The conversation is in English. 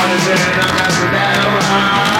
partisan, I'm passing down.